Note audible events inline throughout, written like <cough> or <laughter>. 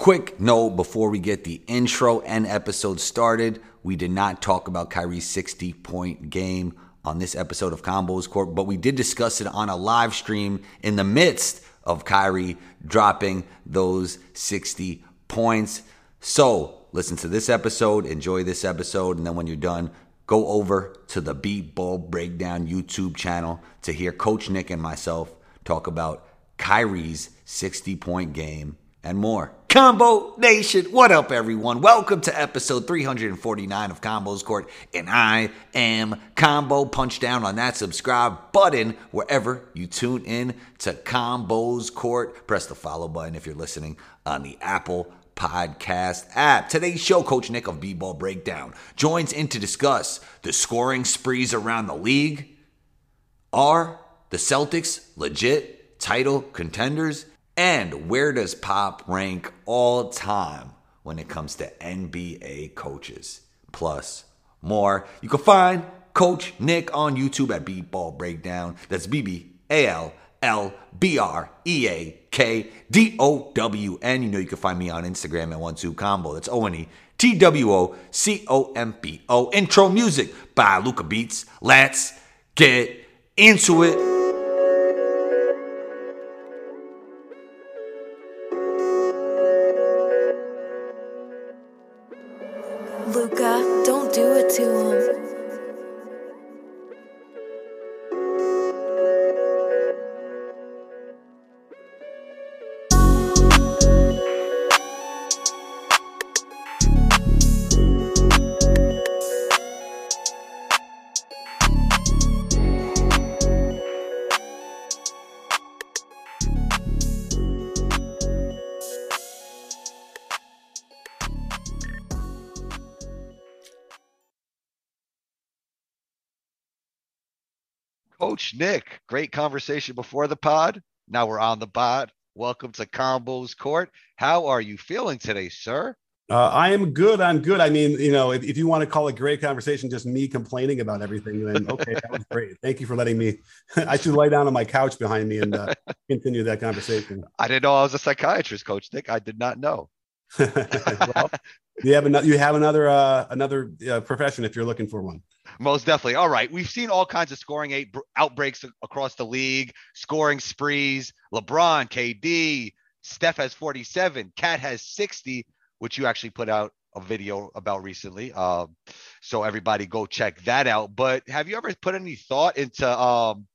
Quick note before we get the intro and episode started, we did not talk about Kyrie's 60 point game on this episode of Combos Court, but we did discuss it on a live stream in the midst of Kyrie dropping those 60 points. So listen to this episode, enjoy this episode, and then when you're done, go over to the B-Ball Breakdown YouTube channel to hear Coach Nick and myself talk about Kyrie's 60 point game and more. Combo Nation, what up, everyone? Welcome to episode 349 of Combos Court, and I am Combo. Punch down on that subscribe button wherever you tune in to Combos Court. Press the follow button if you're listening on the Apple Podcast app. Today's show, Coach Nick of B-Ball Breakdown joins in to discuss the scoring sprees around the league. Are the Celtics legit title contenders? And where does Pop rank all time when it comes to NBA coaches? Plus, more. You can find Coach Nick on YouTube at B-Ball Breakdown. That's B B A L L B R E A K D O W N. You know you can find me on Instagram at One Two Combo. That's O N E T W O C O M B O. Intro music by Luca Beats. Let's get into it. Coach Nick, great conversation before the pod. Now we're on the pod. Welcome to Combos Court. How are you feeling today, sir? Uh, I am good. I'm good. I mean, you know, if, if you want to call it great conversation, just me complaining about everything, then okay, that was great. Thank you for letting me. <laughs> I should lay down on my couch behind me and uh, <laughs> continue that conversation. I didn't know I was a psychiatrist, Coach Nick. I did not know. <laughs> well, you have another. You have another. Uh, another uh, profession if you're looking for one. Most definitely. All right. We've seen all kinds of scoring eight outbreaks across the league, scoring sprees. LeBron, KD, Steph has 47, KAT has 60, which you actually put out a video about recently. Um, so everybody go check that out. But have you ever put any thought into um,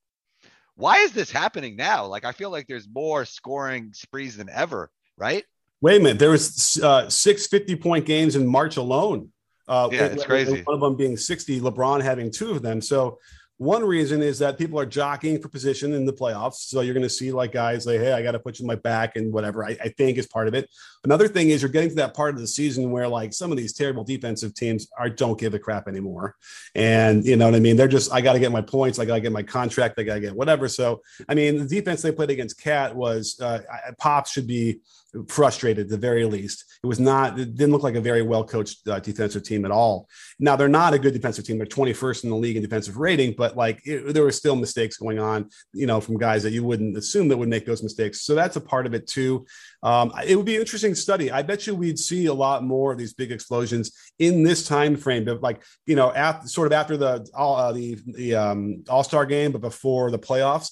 why is this happening now? Like I feel like there's more scoring sprees than ever, right? Wait a minute. There was uh, six 50 point games in March alone. Uh, yeah, it's crazy. One of them being 60, LeBron having two of them. So one reason is that people are jockeying for position in the playoffs. So you're going to see like guys say, hey, I got to put you in my back and whatever. I, I, think is part of it. Another thing is you're getting to that part of the season where like some of these terrible defensive teams are don't give a crap anymore. And you know what I mean? They're just, I got to get my points. I got to get my contract. I got to get whatever. So, I mean, the defense they played against KAT was uh, Pops should be frustrated at the very least. It was not, it didn't look like a very well coached uh, defensive team at all. Now, they're not a good defensive team. They're 21st in the league in defensive rating, but like it, there were still mistakes going on, you know, from guys that you wouldn't assume that would make those mistakes. So that's a part of it too. Um, it would be an interesting study. I bet you we'd see a lot more of these big explosions in this time frame, but like, you know, after, sort of after the, all, uh, the, the um, All Star game, but before the playoffs.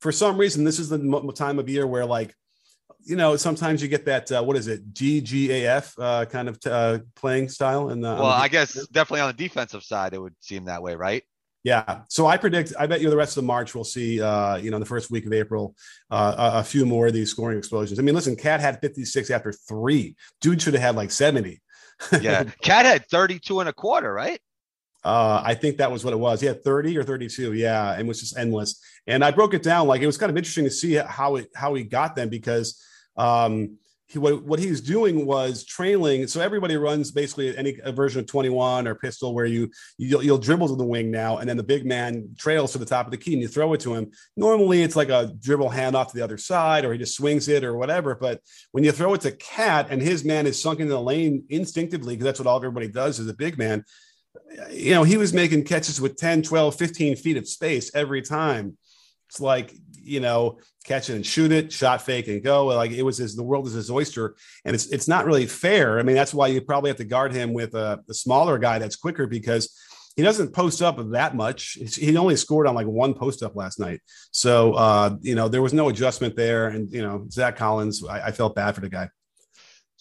For some reason, this is the time of year where like you know, sometimes you get that uh, what is it, GGAF uh, kind of uh, playing style. And well, I guess definitely on the defensive side, it would seem that way, right? Yeah. So I predict. I bet you the rest of March we'll see. Uh, you know, the first week of April, uh, a, a few more of these scoring explosions. I mean, listen, KAT had 56 after three. Dude should have had like 70. yeah, <laughs> KAT had 32 and a quarter, right? Uh, I think that was what it was. He had 30 or 32. Yeah. And it was just endless. And I broke it down. Like it was kind of interesting to see how it, how he got them because um, he, what, what he was doing was trailing. So everybody runs basically any version of 21 or pistol where you, you'll, you'll dribble to the wing now, and then the big man trails to the top of the key and you throw it to him. Normally it's like a dribble handoff to the other side, or he just swings it or whatever. But when you throw it to KAT and his man is sunk into the lane instinctively, because that's what all everybody does as a big man, you know, he was making catches with 10, 12, 15 feet of space every time. It's like you know, catch it and shoot it, shot fake and go. Like it was his, the world is his oyster. And it's, it's not really fair. I mean, that's why you probably have to guard him with a, a smaller guy that's quicker because he doesn't post up that much. He only scored on like one post up last night. So, uh, you know, there was no adjustment there. And, you know, Zach Collins, I, I felt bad for the guy.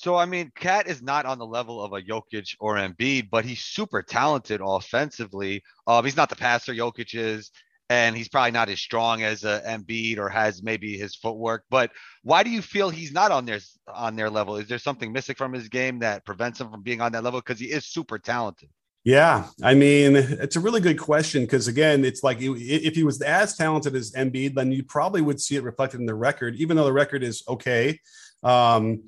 So I mean, KAT is not on the level of a Jokic or Embiid, but he's super talented offensively. Um, he's not the passer Jokic is, and he's probably not as strong as a Embiid or has maybe his footwork. But why do you feel he's not on their on their level? Is there something missing from his game that prevents him from being on that level? Because he is super talented. Yeah, I mean, it's a really good question because again, it's like if he was as talented as Embiid, then you probably would see it reflected in the record, even though the record is okay. Um,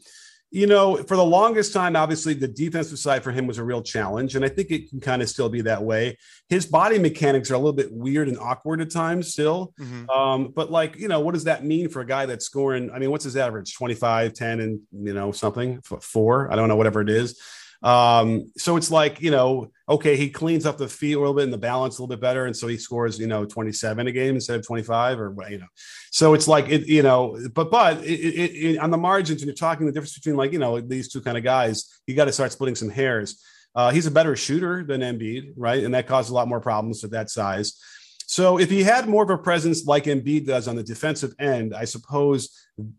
you know, for the longest time, obviously the defensive side for him was a real challenge. And I think it can kind of still be that way. His body mechanics are a little bit weird and awkward at times still. Mm-hmm. Um, but like, you know, what does that mean for a guy that's scoring? I mean, what's his average? 25, 10, and, you know, something, four? I don't know, whatever it is. Um, so it's like, you know, okay, he cleans up the feet a little bit and the balance a little bit better. And so he scores, you know, 27 a game instead of 25 or, you know, so it's like, it, you know, but, but it, it, on the margins, when you're talking the difference between like, you know, these two kind of guys, you got to start splitting some hairs. Uh, he's a better shooter than Embiid, right? And that causes a lot more problems at that size. So if he had more of a presence like Embiid does on the defensive end, I suppose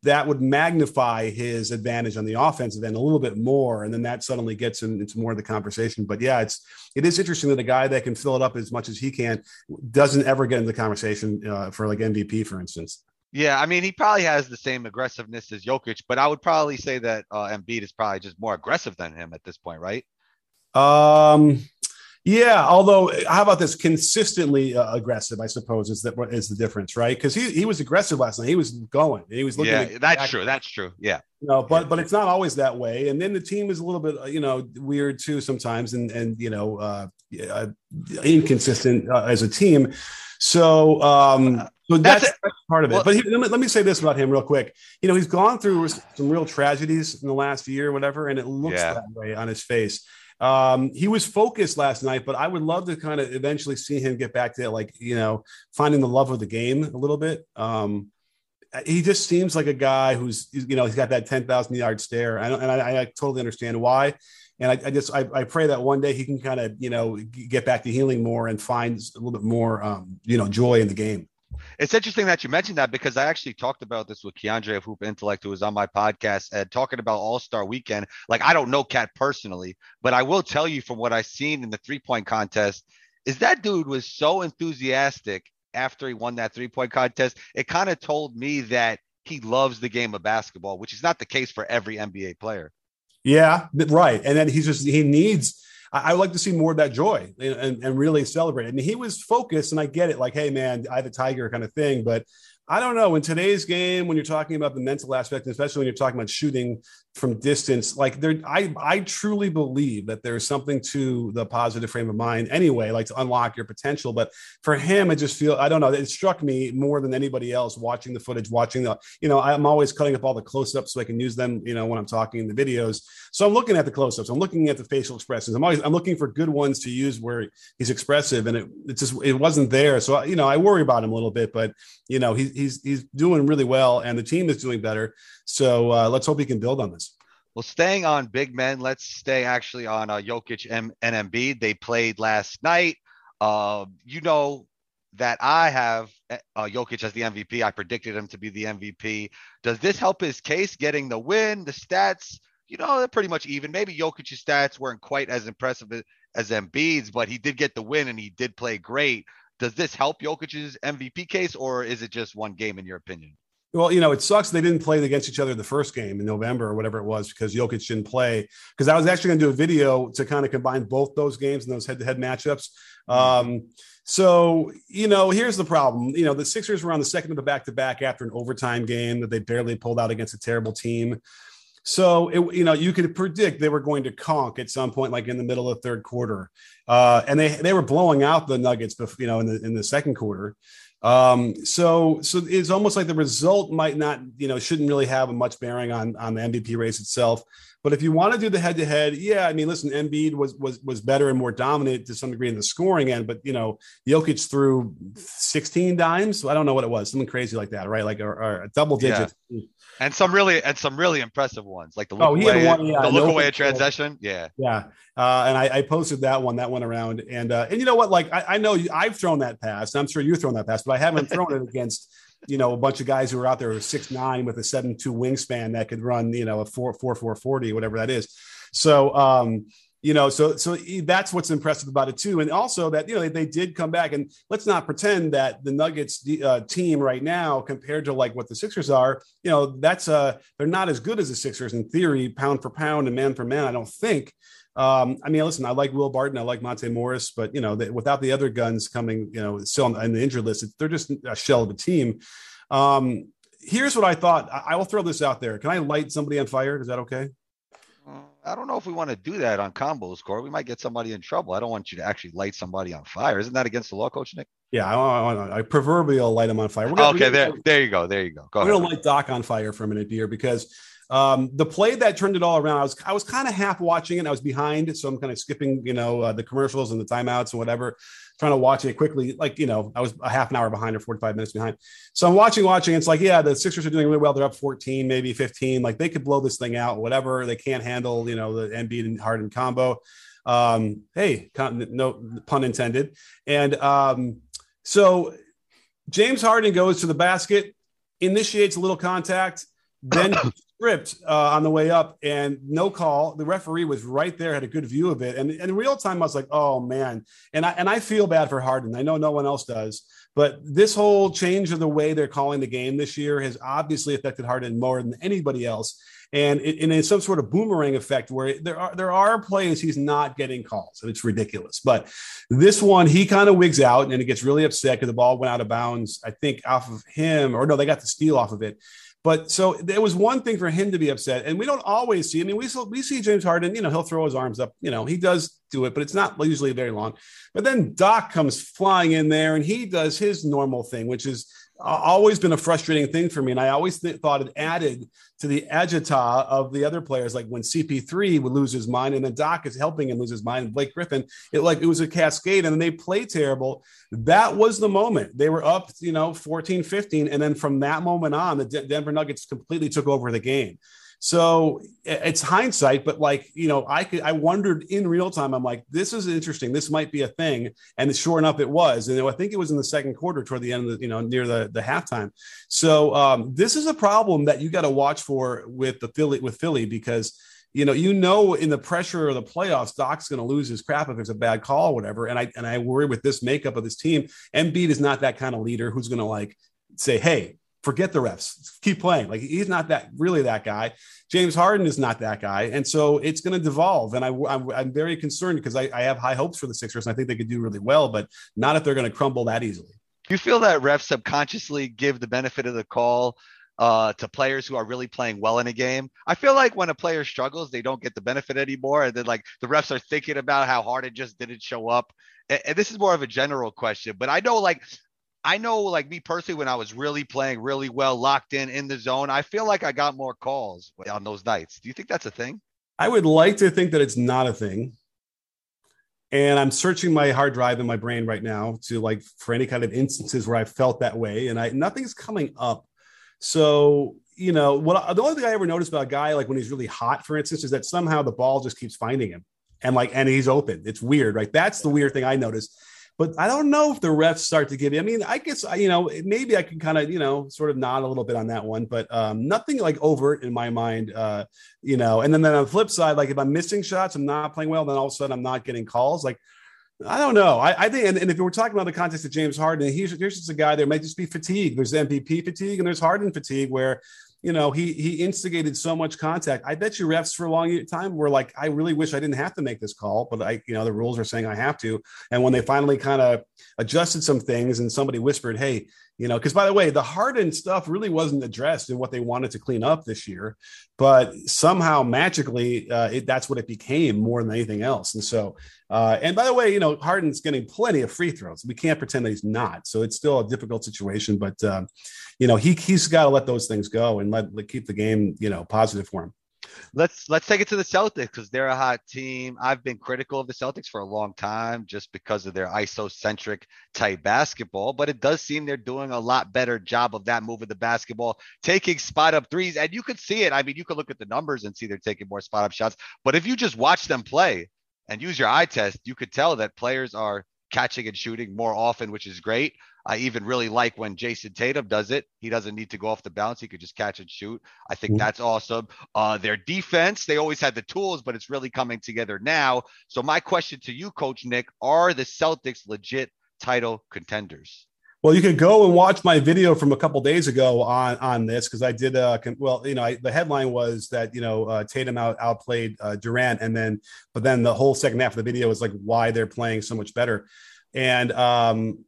that would magnify his advantage on the offensive end a little bit more, and then that suddenly gets him into more of the conversation. But yeah, it's it is interesting that a guy that can fill it up as much as he can doesn't ever get into the conversation uh, for like MVP, for instance. Yeah, I mean, he probably has the same aggressiveness as Jokic, but I would probably say that uh, Embiid is probably just more aggressive than him at this point, right? Um, yeah, although how about this? Consistently uh, aggressive, I suppose, is that is the difference, right? Because he he was aggressive last night. He was going. He was looking. Yeah, that's true. That's true. Yeah. no, but but it's not always that way. And then the team is a little bit, uh, you know, weird too sometimes, and and you know, uh, uh inconsistent uh, as a team. So um, so that's, that's, part of it. Well, but he, let, me, let me say this about him real quick. You know, he's gone through some real tragedies in the last year, or whatever, and it looks yeah. that way on his face. Um, he was focused last night, but I would love to kind of eventually see him get back to like, you know, finding the love of the game a little bit. Um, he just seems like a guy who's, you know, he's got that 10,000 yard stare. I and I, I, totally understand why. And I, I just, I, I, pray that one day he can kind of, you know, get back to healing more and find a little bit more, um, you know, joy in the game. It's interesting that you mentioned that because I actually talked about this with Keandre of Hoop Intellect, who was on my podcast, and talking about All Star Weekend. Like I don't know KAT personally, but I will tell you from what I've seen in the three point contest, is that dude was so enthusiastic after he won that three point contest. It kind of told me that he loves the game of basketball, which is not the case for every NBA player. Yeah, right. And then he's just he needs I, I like to see more of that joy and, and, and really celebrate. And he was focused, and I get it, like, hey man, I have a tiger kind of thing, but I don't know. In today's game, when you're talking about the mental aspect, especially when you're talking about shooting from distance like there i i truly believe that there's something to the positive frame of mind anyway like to unlock your potential. But for him i just feel i don't know it struck me more than anybody else watching the footage watching the you know i'm always cutting up all the close-ups so i can use them you know when i'm talking in the videos. So i'm looking at the close-ups i'm looking at the facial expressions i'm always i'm looking for good ones to use where he's expressive and it it just it wasn't there. So you know i worry about him a little bit but you know he's he's he's doing really well and the team is doing better so uh, let's hope he can build on this. Well, staying on big men, let's stay actually on uh, Jokic and, Embiid. They played last night. Uh, you know that I have uh, Jokic as the MVP. I predicted him to be the MVP. Does this help his case getting the win? The stats, you know, they're pretty much even. Maybe Jokic's stats weren't quite as impressive as Embiid's, but he did get the win and he did play great. Does this help Jokic's MVP case, or is it just one game in your opinion? Well, you know, it sucks they didn't play against each other the first game in November or whatever it was because Jokic didn't play. Because I was actually going to do a video to kind of combine both those games and those head-to-head matchups. Um, so, you know, here's the problem. You know, the Sixers were on the second of the back-to-back after an overtime game that they barely pulled out against a terrible team. So, it, you know, you could predict they were going to conk at some point, like in the middle of the third quarter, uh, and they they were blowing out the Nuggets, you know, in the in the second quarter. Um, so so it's almost like the result might not, you know, shouldn't really have much bearing on on the MVP race itself. But if you want to do the head to head, yeah, I mean, listen, Embiid was was was better and more dominant to some degree in the scoring end, but you know, Jokic threw 16 dimes. I don't know what it was, something crazy like that, right? Like or, or a double digit. Yeah. And some really and some really impressive ones, like the oh, look he away, had one, yeah, the look no away transition. Yeah, Yeah, uh, and I, I posted that one. That went around, and uh, and you know what? Like I, I know you, I've thrown that pass. and I'm sure you've thrown that pass, but I haven't thrown it <laughs> against you know a bunch of guys who are out there are six nine with a seven two wingspan that could run you know a four four four forty whatever that is. So um, you know, so so that's what's impressive about it too, and also that you know they, they did come back, and let's not pretend that the Nuggets uh, team right now compared to like what the Sixers are, you know, that's uh they're not as good as the Sixers in theory, pound for pound and man for man. I don't think. Um, I mean, listen, I like Will Barton, I like Monte Morris, but you know, they, without the other guns coming, you know, still on, on the injured list, they're just a shell of a team. Um, here's what I thought. I, I will throw this out there. Can I light somebody on fire? Is that okay? I don't know if we want to do that on combos, score. We might get somebody in trouble. I don't want you to actually light somebody on fire. Isn't that against the law, Coach Nick? Yeah, I, I, I proverbially light them on fire. Gonna, okay, there, there you go, there you go. Go we're gonna light Doc on fire for a minute here because um, the play that turned it all around, I was I was kind of half watching it. I was behind, so I'm kind of skipping, you know, uh, the commercials and the timeouts and whatever, trying to watch it quickly. Like you know, I was a half an hour behind or 45 minutes behind. So I'm watching, watching. It's like, yeah, the Sixers are doing really well. They're up 14, maybe 15. Like they could blow this thing out, whatever. They can't handle, you know, the Embiid and Harden combo. Um, hey, no pun intended. And um, so James Harden goes to the basket, initiates a little contact, then <clears throat> stripped uh, on the way up, and no call. The referee was right there, had a good view of it, and, in real time, I was like, "Oh man!" And I and I feel bad for Harden. I know no one else does, but this whole change of the way they're calling the game this year has obviously affected Harden more than anybody else. And, and it's some sort of boomerang effect where there are there are plays he's not getting calls, and it's ridiculous. But this one, he kind of wigs out, and it gets really upset because the ball went out of bounds. I think off of him, or no, they got the steal off of it. But so it was one thing for him to be upset, and we don't always see. I mean, we still, we see James Harden. You know, he'll throw his arms up. You know, he does do it, but it's not usually very long. But then Doc comes flying in there, and he does his normal thing, which is always been a frustrating thing for me. And I always th- thought it added to the agita of the other players. Like when CP3 would lose his mind and then Doc is helping him lose his mind. And Blake Griffin, it like it was a cascade and then they play terrible. That was the moment they were up, you know, 14, 15. And then from that moment on, the D- Denver Nuggets completely took over the game. So it's hindsight, but like, you know, I could, I wondered in real time, I'm like, this is interesting. This might be a thing. And sure enough, it was. And I think it was in the second quarter toward the end of the, you know, near the, the halftime. So um, this is a problem that you got to watch for with the Philly, with Philly, because you know, you know, in the pressure of the playoffs, Doc's going to lose his crap if it's a bad call or whatever. And I and I worry with this makeup of this team. Embiid is not that kind of leader who's going to like say, "Hey, forget the refs, keep playing." Like he's not that really that guy. James Harden is not that guy, and so it's going to devolve. And I, I'm, I'm very concerned because I, I have high hopes for the Sixers, and I think they could do really well, but not if they're going to crumble that easily. Do you feel that refs subconsciously give the benefit of the call uh, to players who are really playing well in a game. I feel like when a player struggles, they don't get the benefit anymore. And then like the refs are thinking about how hard it just didn't show up. And, and this is more of a general question, but I know like I know like me personally, when I was really playing really well, locked in in the zone, I feel like I got more calls on those nights. Do you think that's a thing? I would like to think that it's not a thing. And I'm searching my hard drive in my brain right now to like for any kind of instances where I felt that way, and I nothing's coming up. So you know what? The only thing I ever noticed about a guy like when he's really hot, for instance, is that somehow the ball just keeps finding him, and like and he's open. It's weird, right? That's the weird thing I noticed. But I don't know if the refs start to give you. I mean, I guess you know maybe I can kind of you know sort of nod a little bit on that one, but um, nothing like overt in my mind. Uh, you know, and then, then on the flip side, like if I'm missing shots, I'm not playing well, then all of a sudden I'm not getting calls. Like I don't know. I, I think, and, and, if we're talking about the context of James Harden, he's here's just a guy. There might just be fatigue. There's MVP fatigue, and there's Harden fatigue, where you know he he instigated so much contact. I bet you refs for a long time were like, I really wish I didn't have to make this call, but I, you know, the rules are saying I have to. And when they finally kind of adjusted some things, and somebody whispered, "Hey, You know, because by the way, the Harden stuff really wasn't addressed in what they wanted to clean up this year, but somehow magically, uh, it, that's what it became more than anything else. And so, uh, and by the way, you know, Harden's getting plenty of free throws. We can't pretend that he's not. So it's still a difficult situation, but uh, you know, he he's got to let those things go and let, let keep the game, you know, positive for him let's let's take it to the Celtics because they're a hot team. I've been critical of the Celtics for a long time just because of their isocentric type basketball, but it does seem they're doing a lot better job of that moving the basketball, taking spot up threes, and you could see it. I mean, you could look at the numbers and see they're taking more spot up shots, but if you just watch them play and use your eye test, you could tell that players are catching and shooting more often, which is great. I even really like when Jayson Tatum does it. He doesn't need to go off the bounce. He could just catch and shoot. I think that's awesome. Uh, their defense, they always had the tools, but it's really coming together now. So my question to you, Coach Nick, are the Celtics legit title contenders? Well, you can go and watch my video from a couple days ago on on this because I did. Uh, well, you know, I, the headline was that you know uh, Tatum out outplayed uh, Durant, and then but then the whole second half of the video is like why they're playing so much better, and um,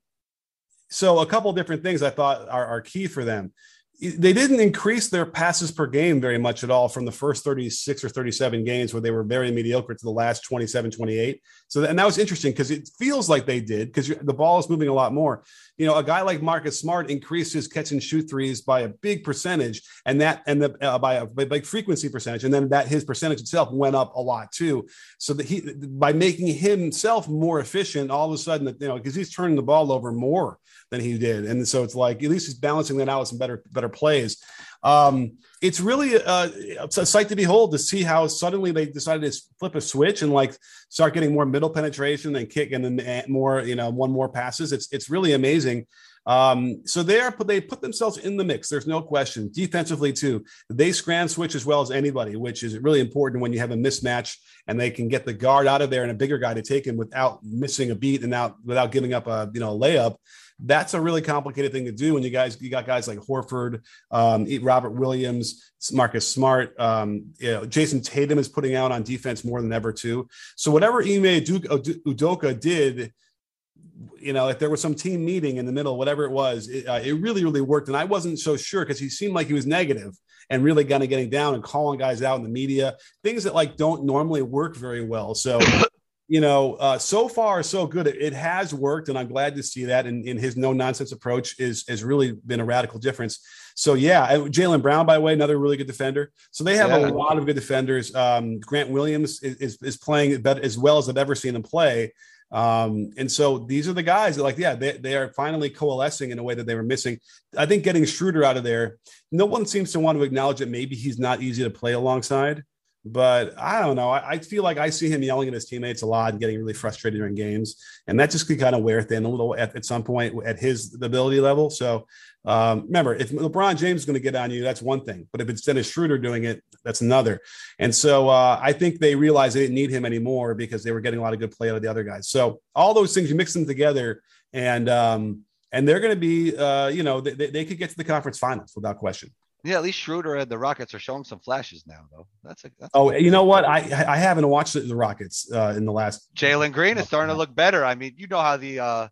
so a couple different things I thought are, are key for them. They didn't increase their passes per game very much at all from the first 36 or 37 games where they were very mediocre to the last 27 28 so and that was interesting because it feels like they did because the ball is moving a lot more. You know a guy like marcus smart increased his catch and shoot threes by a big percentage and that and the uh, by a big frequency percentage and then that his percentage itself went up a lot too. So that he by making himself more efficient all of a sudden that you know because he's turning the ball over more than he did and so it's like at least he's balancing that out with some better better plays. Um, it's really uh, it's a sight to behold to see how suddenly they decided to flip a switch and like start getting more middle penetration and kick and then more, you know, one more passes. It's it's really amazing. Um, so they are they put themselves in the mix. There's no question. Defensively too, they scram switch as well as anybody, which is really important when you have a mismatch and they can get the guard out of there and a bigger guy to take him without missing a beat and out without giving up a you know layup that's a really complicated thing to do when you guys you got guys like Horford, um, Robert Williams, Marcus Smart, um, you know, Jayson Tatum is putting out on defense more than ever too. So whatever Ime Udoka did, you know, if there was some team meeting in the middle, whatever it was, it, uh, it really really worked. And I wasn't so sure because he seemed like he was negative and really kind of getting down and calling guys out in the media, things that like don't normally work very well. So <laughs> you know, uh, so far so good. It, it, has worked, and I'm glad to see that. And, in his no nonsense approach is has really been a radical difference. So yeah, Jaylen Brown, by the way, another really good defender. So they have yeah. a lot of good defenders. Um, Grant Williams is, is, is playing as well as I've ever seen him play. Um, and so these are the guys that like, yeah, they, they are finally coalescing in a way that they were missing. I think getting Schroeder out of there, no one seems to want to acknowledge that maybe he's not easy to play alongside. But I don't know. I, I, feel like I see him yelling at his teammates a lot and getting really frustrated during games, and that just could kind of wear thin a little at, at some point at his ability level. So um, remember, if LeBron James is going to get on you, that's one thing. But if it's Dennis Schroeder doing it, that's another. And so uh, I think they realized they didn't need him anymore because they were getting a lot of good play out of the other guys. So all those things, you mix them together, and um, and they're going to be, uh, you know, they, they could get to the conference finals without question. Yeah, at least Schroeder and the Rockets are showing some flashes now, though. That's a. That's oh, you know what? I I haven't watched the Rockets uh, in the last. Jalen Green is starting to look better. I mean, you know how the uh,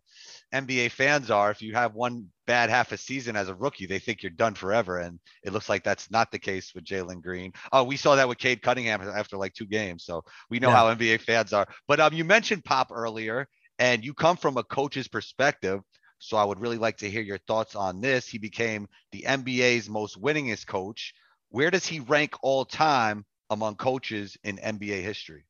NBA fans are. If you have one bad half a season as a rookie, they think you're done forever, and it looks like that's not the case with Jalen Green. Oh, we saw that with Cade Cunningham after like two games, so we know yeah. how NBA fans are. But um, you mentioned Pop earlier, and you come from a coach's perspective. So I would really like to hear your thoughts on this. He became the NBA's most winningest coach. Where does he rank all time among coaches in NBA history?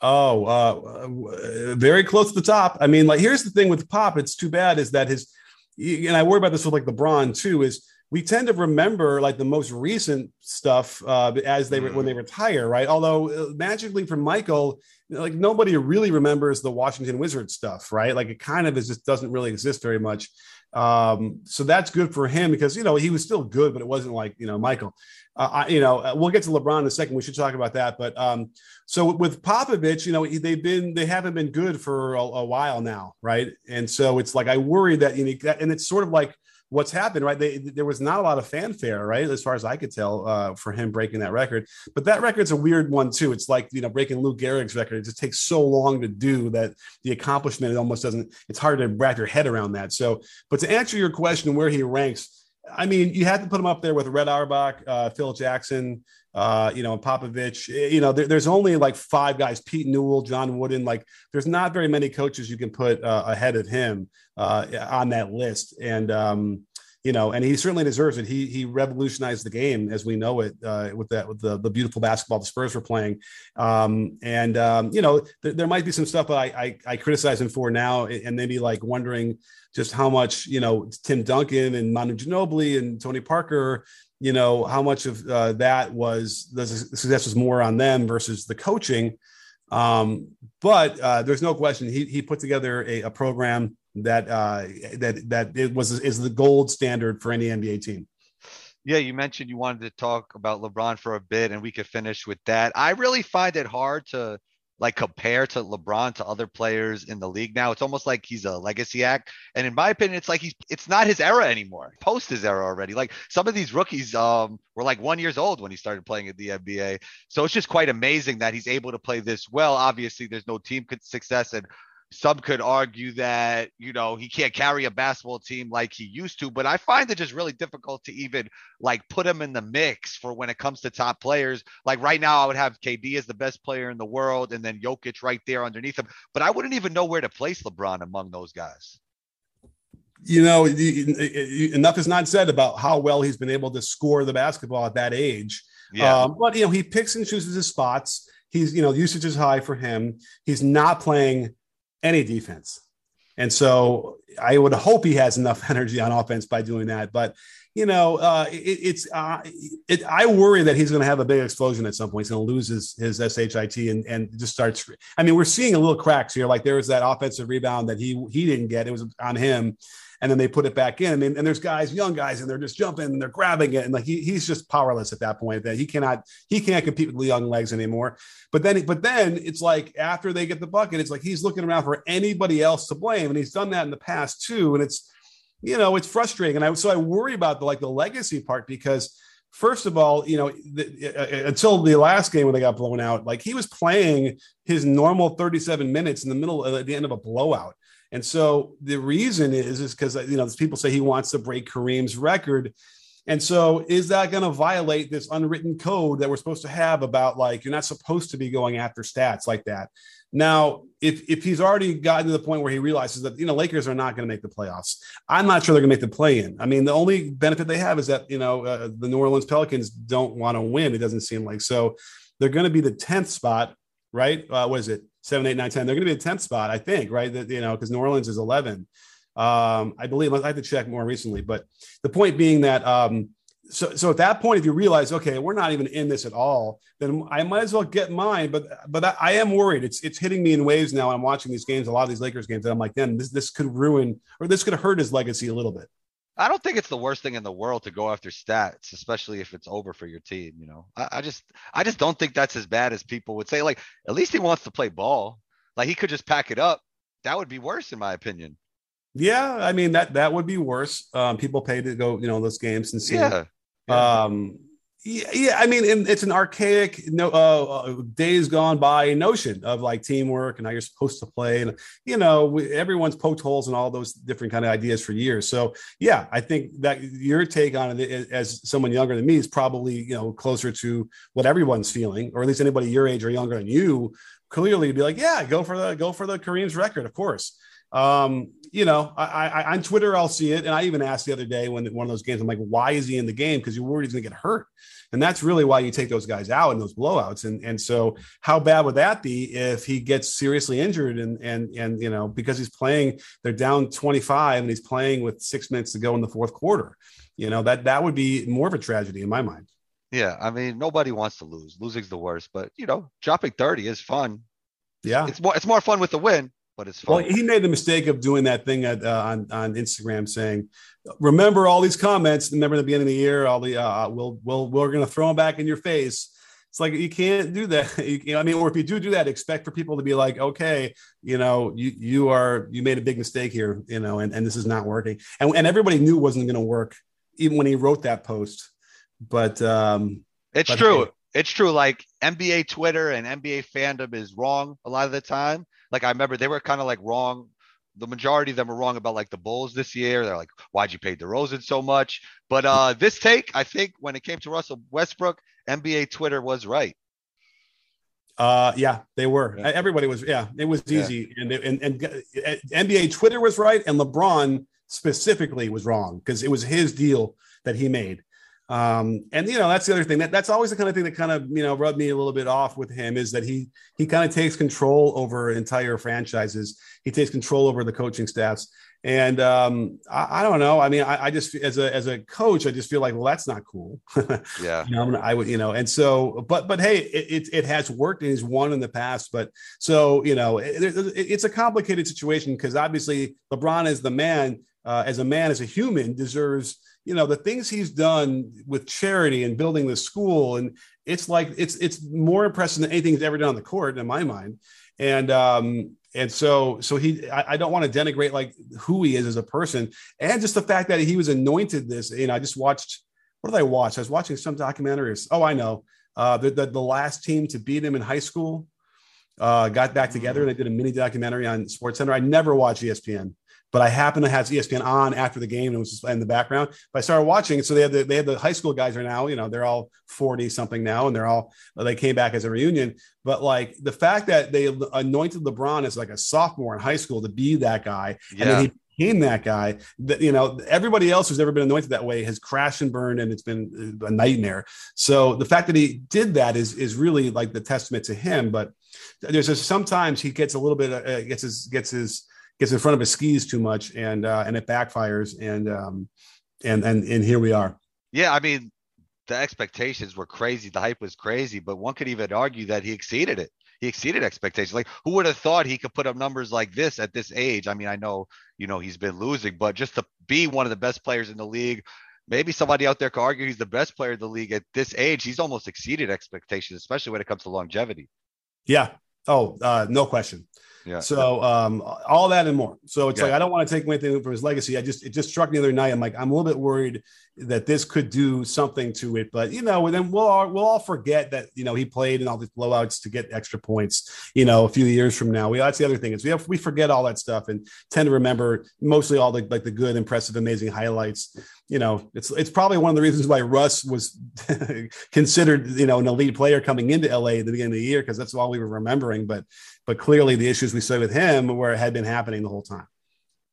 Oh, uh, very close to the top. I mean, like here's the thing with Pop. It's too bad is that his, and I worry about this with like LeBron too. Is we tend to remember like the most recent stuff uh, as they mm. when they retire, right? Although uh, magically for Michael, like nobody really remembers the Washington Wizards stuff, right? Like it kind of is just doesn't really exist very much. Um, so that's good for him because you know he was still good, but it wasn't like you know Michael. Uh, I, you know, uh, we'll get to LeBron in a second. We should talk about that. But um, so with Popovich, you know, they've been they haven't been good for a, a while now, right? And so it's like I worry that you know, and it's sort of like what's happened, right? They, there was not a lot of fanfare, right, as far as I could tell, uh, for him breaking that record. But that record's a weird one too. It's like you know breaking Lou Gehrig's record. It just takes so long to do that the accomplishment it almost doesn't. It's hard to wrap your head around that. So, but to answer your question, where he ranks. I mean, you had to put him up there with Red Auerbach, uh, Phil Jackson, uh, you know, Popovich. You know, there, there's only like five guys: Pete Newell, John Wooden. Like, there's not very many coaches you can put uh, ahead of him uh, on that list. And um, you know, and he certainly deserves it. He he revolutionized the game as we know it uh, with that with the, the beautiful basketball the Spurs were playing. Um, and um, you know, th- there might be some stuff I, I, I criticize him for now, and maybe like wondering just how much you know Tim Duncan and Manu Ginobili and Tony Parker. You know how much of uh, that was the success was more on them versus the coaching. Um, but uh, there's no question he he put together a, a program that uh, that that it was is the gold standard for any NBA team. Yeah, you mentioned you wanted to talk about LeBron for a bit, and we could finish with that. I really find it hard to like compare to LeBron to other players in the league now. It's almost like he's a legacy act. And in my opinion, it's like he's it's not his era anymore. Post his era already. Like some of these rookies um were like one years old when he started playing at the NBA. So it's just quite amazing that he's able to play this well. Obviously, there's no team success and some could argue that you know he can't carry a basketball team like he used to but i find it just really difficult to even like put him in the mix for when it comes to top players. Like right now i would have kd as the best player in the world and then Jokic right there underneath him but i wouldn't even know where to place lebron among those guys. You know enough is not said about how well he's been able to score the basketball at that age. Yeah. Um, but you know he picks and chooses his spots. He's you know usage is high for him. He's not playing any defense. And so I would hope he has enough <laughs> energy on offense by doing that. But you know, uh, it, it's uh, it, I worry that he's going to have a big explosion at some point. He's going to lose his his shit and and just starts. I mean, we're seeing a little cracks here. Like there was that offensive rebound that he he didn't get. It was on him, and then they put it back in. And, and there's guys, young guys, and they're just jumping and they're grabbing it, and like he, he's just powerless at that point. That he cannot he can't compete with the young legs anymore. But then but then it's like after they get the bucket, it's like he's looking around for anybody else to blame, and he's done that in the past too. And it's you know it's frustrating, and I so I worry about the like the legacy part because. First of all, you know, the, uh, until the last game when they got blown out, like he was playing his normal 37 minutes in the middle uh, at the end of a blowout. And so the reason is is because you know people say he wants to break Kareem's record. And so is that going to violate this unwritten code that we're supposed to have about like you're not supposed to be going after stats like that? Now, if if he's already gotten to the point where he realizes that you know Lakers are not going to make the playoffs, I'm not sure they're going to make the play in. I mean, the only benefit they have is that you know uh, the New Orleans Pelicans don't want to win. It doesn't seem like so. They're going to be the tenth spot, right? Uh, what is it? Seven, eight, nine, 10. They're going to be a 10th spot, I think, right? That, you know, because New Orleans is 11. Um, I believe I have to check more recently, but the point being that, um, so, so at that point, if you realize, okay, we're not even in this at all, then I might as well get mine. But, but I, I am worried. It's, it's hitting me in waves now. I'm watching these games, a lot of these Lakers games, and I'm like, then this, this could ruin or this could hurt his legacy a little bit. I don't think it's the worst thing in the world to go after stats, especially if it's over for your team. You know, I, I, just I just don't think that's as bad as people would say. Like, at least he wants to play ball. Like he could just pack it up. That would be worse, in my opinion. Yeah, I mean that that would be worse. Um, people pay to go, you know, those games and see. Yeah. yeah. Um, yeah, I mean, it's an archaic, no, uh, uh, days gone by notion of like teamwork and how you're supposed to play, and you know, we, everyone's poked holes in all those different kind of ideas for years. So, yeah, I think that your take on it as someone younger than me is probably you know closer to what everyone's feeling, or at least anybody your age or younger than you. Clearly, be like, yeah, go for the go for the Kareem's record, of course um, you know, I, I, on Twitter I'll see it, and I even asked the other day when one of those games, I'm like, why is he in the game? Because you're worried he's going to get hurt, and that's really why you take those guys out in those blowouts. And and so, how bad would that be if he gets seriously injured and and and you know because he's playing, they're down 25 and he's playing with six minutes to go in the fourth quarter. You know that that would be more of a tragedy in my mind. Yeah, I mean nobody wants to lose. Losing's the worst, but you know dropping 30 is fun. Yeah, it's more it's more fun with the win but it's. Well, he made the mistake of doing that thing at, uh, on on Instagram saying, "Remember all these comments. Remember the beginning of the year, all the uh, we'll we'll we're going to throw them back in your face." It's like you can't do that. <laughs> You know, I mean, or if you do do that, expect for people to be like, okay, you know, you you are you made a big mistake here, you know, and, and this is not working. And and everybody knew it wasn't going to work, even when he wrote that post. But um, it's but true. hey. It's true. Like NBA Twitter and NBA fandom is wrong a lot of the time. Like I remember they were kind of like wrong. The majority of them were wrong about like the Bulls this year. They're like, why'd you pay DeRozan so much? But uh this take, I think when it came to Russell Westbrook, NBA Twitter was right. Uh, yeah, they were. Yeah. Everybody was. Yeah, it was Yeah. easy, and, and and uh, NBA Twitter was right, and LeBron specifically was wrong because it was his deal that he made. Um, and you know that's the other thing that that's always the kind of thing that kind of you know rubbed me a little bit off with him is that he he kind of takes control over entire franchises. He takes control over the coaching staffs, and um, I, I don't know. I mean, I, I just as a as a coach, I just feel like well, that's not cool. <laughs> Yeah. you know, I'm gonna- I would, you know, and so, but, but hey, it, it, it has worked and he's won in the past. But so, you know, it, it- it's a complicated situation because obviously LeBron is the man, uh, as a man, as a human, deserves, you know, the things he's done with charity and building the school. And it's like, it's, it's more impressive than anything he's ever done on the court, in my mind. And, um, and so, so he, I, I don't want to denigrate like who he is as a person, and just the fact that he was anointed this. You know, I just watched what did I watch? I was watching some documentaries. Oh, I know. Uh, the, the the last team to beat him in high school uh, got back together and they did a mini documentary on Sports Center. I never watched E ESPN, but I happened to have ESPN on after the game and it was just in the background. But I started watching. So they had the they had the high school guys are now, you know, they're all 40 something now, and they're all they came back as a reunion. But like the fact that they anointed LeBron as like a sophomore in high school to be that guy, and then he became that guy that you know everybody else who's ever been anointed that way has crashed and burned and it's been a nightmare so the fact that he did that is is really like the testament to him but there's just sometimes he gets a little bit uh, gets his gets his gets in front of his skis too much and uh and it backfires and um and and and here we are Yeah, I mean, the expectations were crazy. The hype was crazy, but one could even argue that he exceeded it. He exceeded expectations. Like, who would have thought he could put up numbers like this at this age? I mean, I know, you know, he's been losing, but just to be one of the best players in the league, maybe somebody out there could argue he's the best player in the league at this age. He's almost exceeded expectations, especially when it comes to longevity. yeah oh uh no question Yeah. So um, all that and more. So it's Yeah. like I don't want to take anything from his legacy. I just it just struck me the other night. I'm like I'm a little bit worried that this could do something to it. But you know, then we'll all, we'll all forget that you know he played in all these blowouts to get extra points. You know, a few years from now, we that's the other thing is we have we forget all that stuff and tend to remember mostly all the like the good, impressive, amazing highlights. You know, it's it's probably one of the reasons why Russ was <laughs> considered you know an elite player coming into LA at the beginning of the year because that's all we were remembering. But but clearly the issues we saw with him where it had been happening the whole time.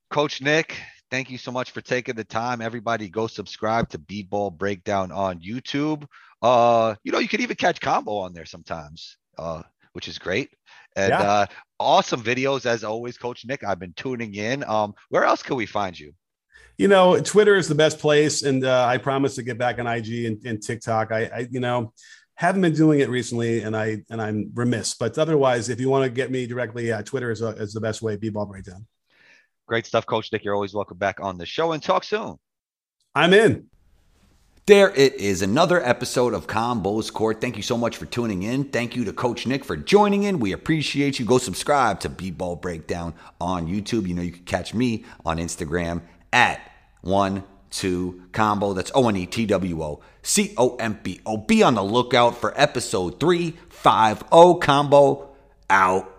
Coach Nick, thank you so much for taking the time. Everybody go subscribe to B Ball Breakdown on YouTube. Uh, you know, you can even catch combo on there sometimes, uh, which is great. And Yeah. uh awesome videos as always, Coach Nick. I've been tuning in. Um, where else can we find you? You know, Twitter is the best place, and uh, I promise to get back on IG and, and TikTok. I, I, you know, haven't been doing it recently, and I and I'm remiss. But otherwise, if you want to get me directly, yeah, Twitter is, a, is the best way. B-ball breakdown. Great stuff, Coach Nick. You're always welcome back on the show and talk soon. I'm in. There it is, another episode of Combos Court. Thank you so much for tuning in. Thank you to Coach Nick for joining in. We appreciate you. Go subscribe to B-Ball Breakdown on YouTube. You know you can catch me on Instagram at one two combo. That's O N E T W O C O M B O. Be on the lookout for episode three five O combo out.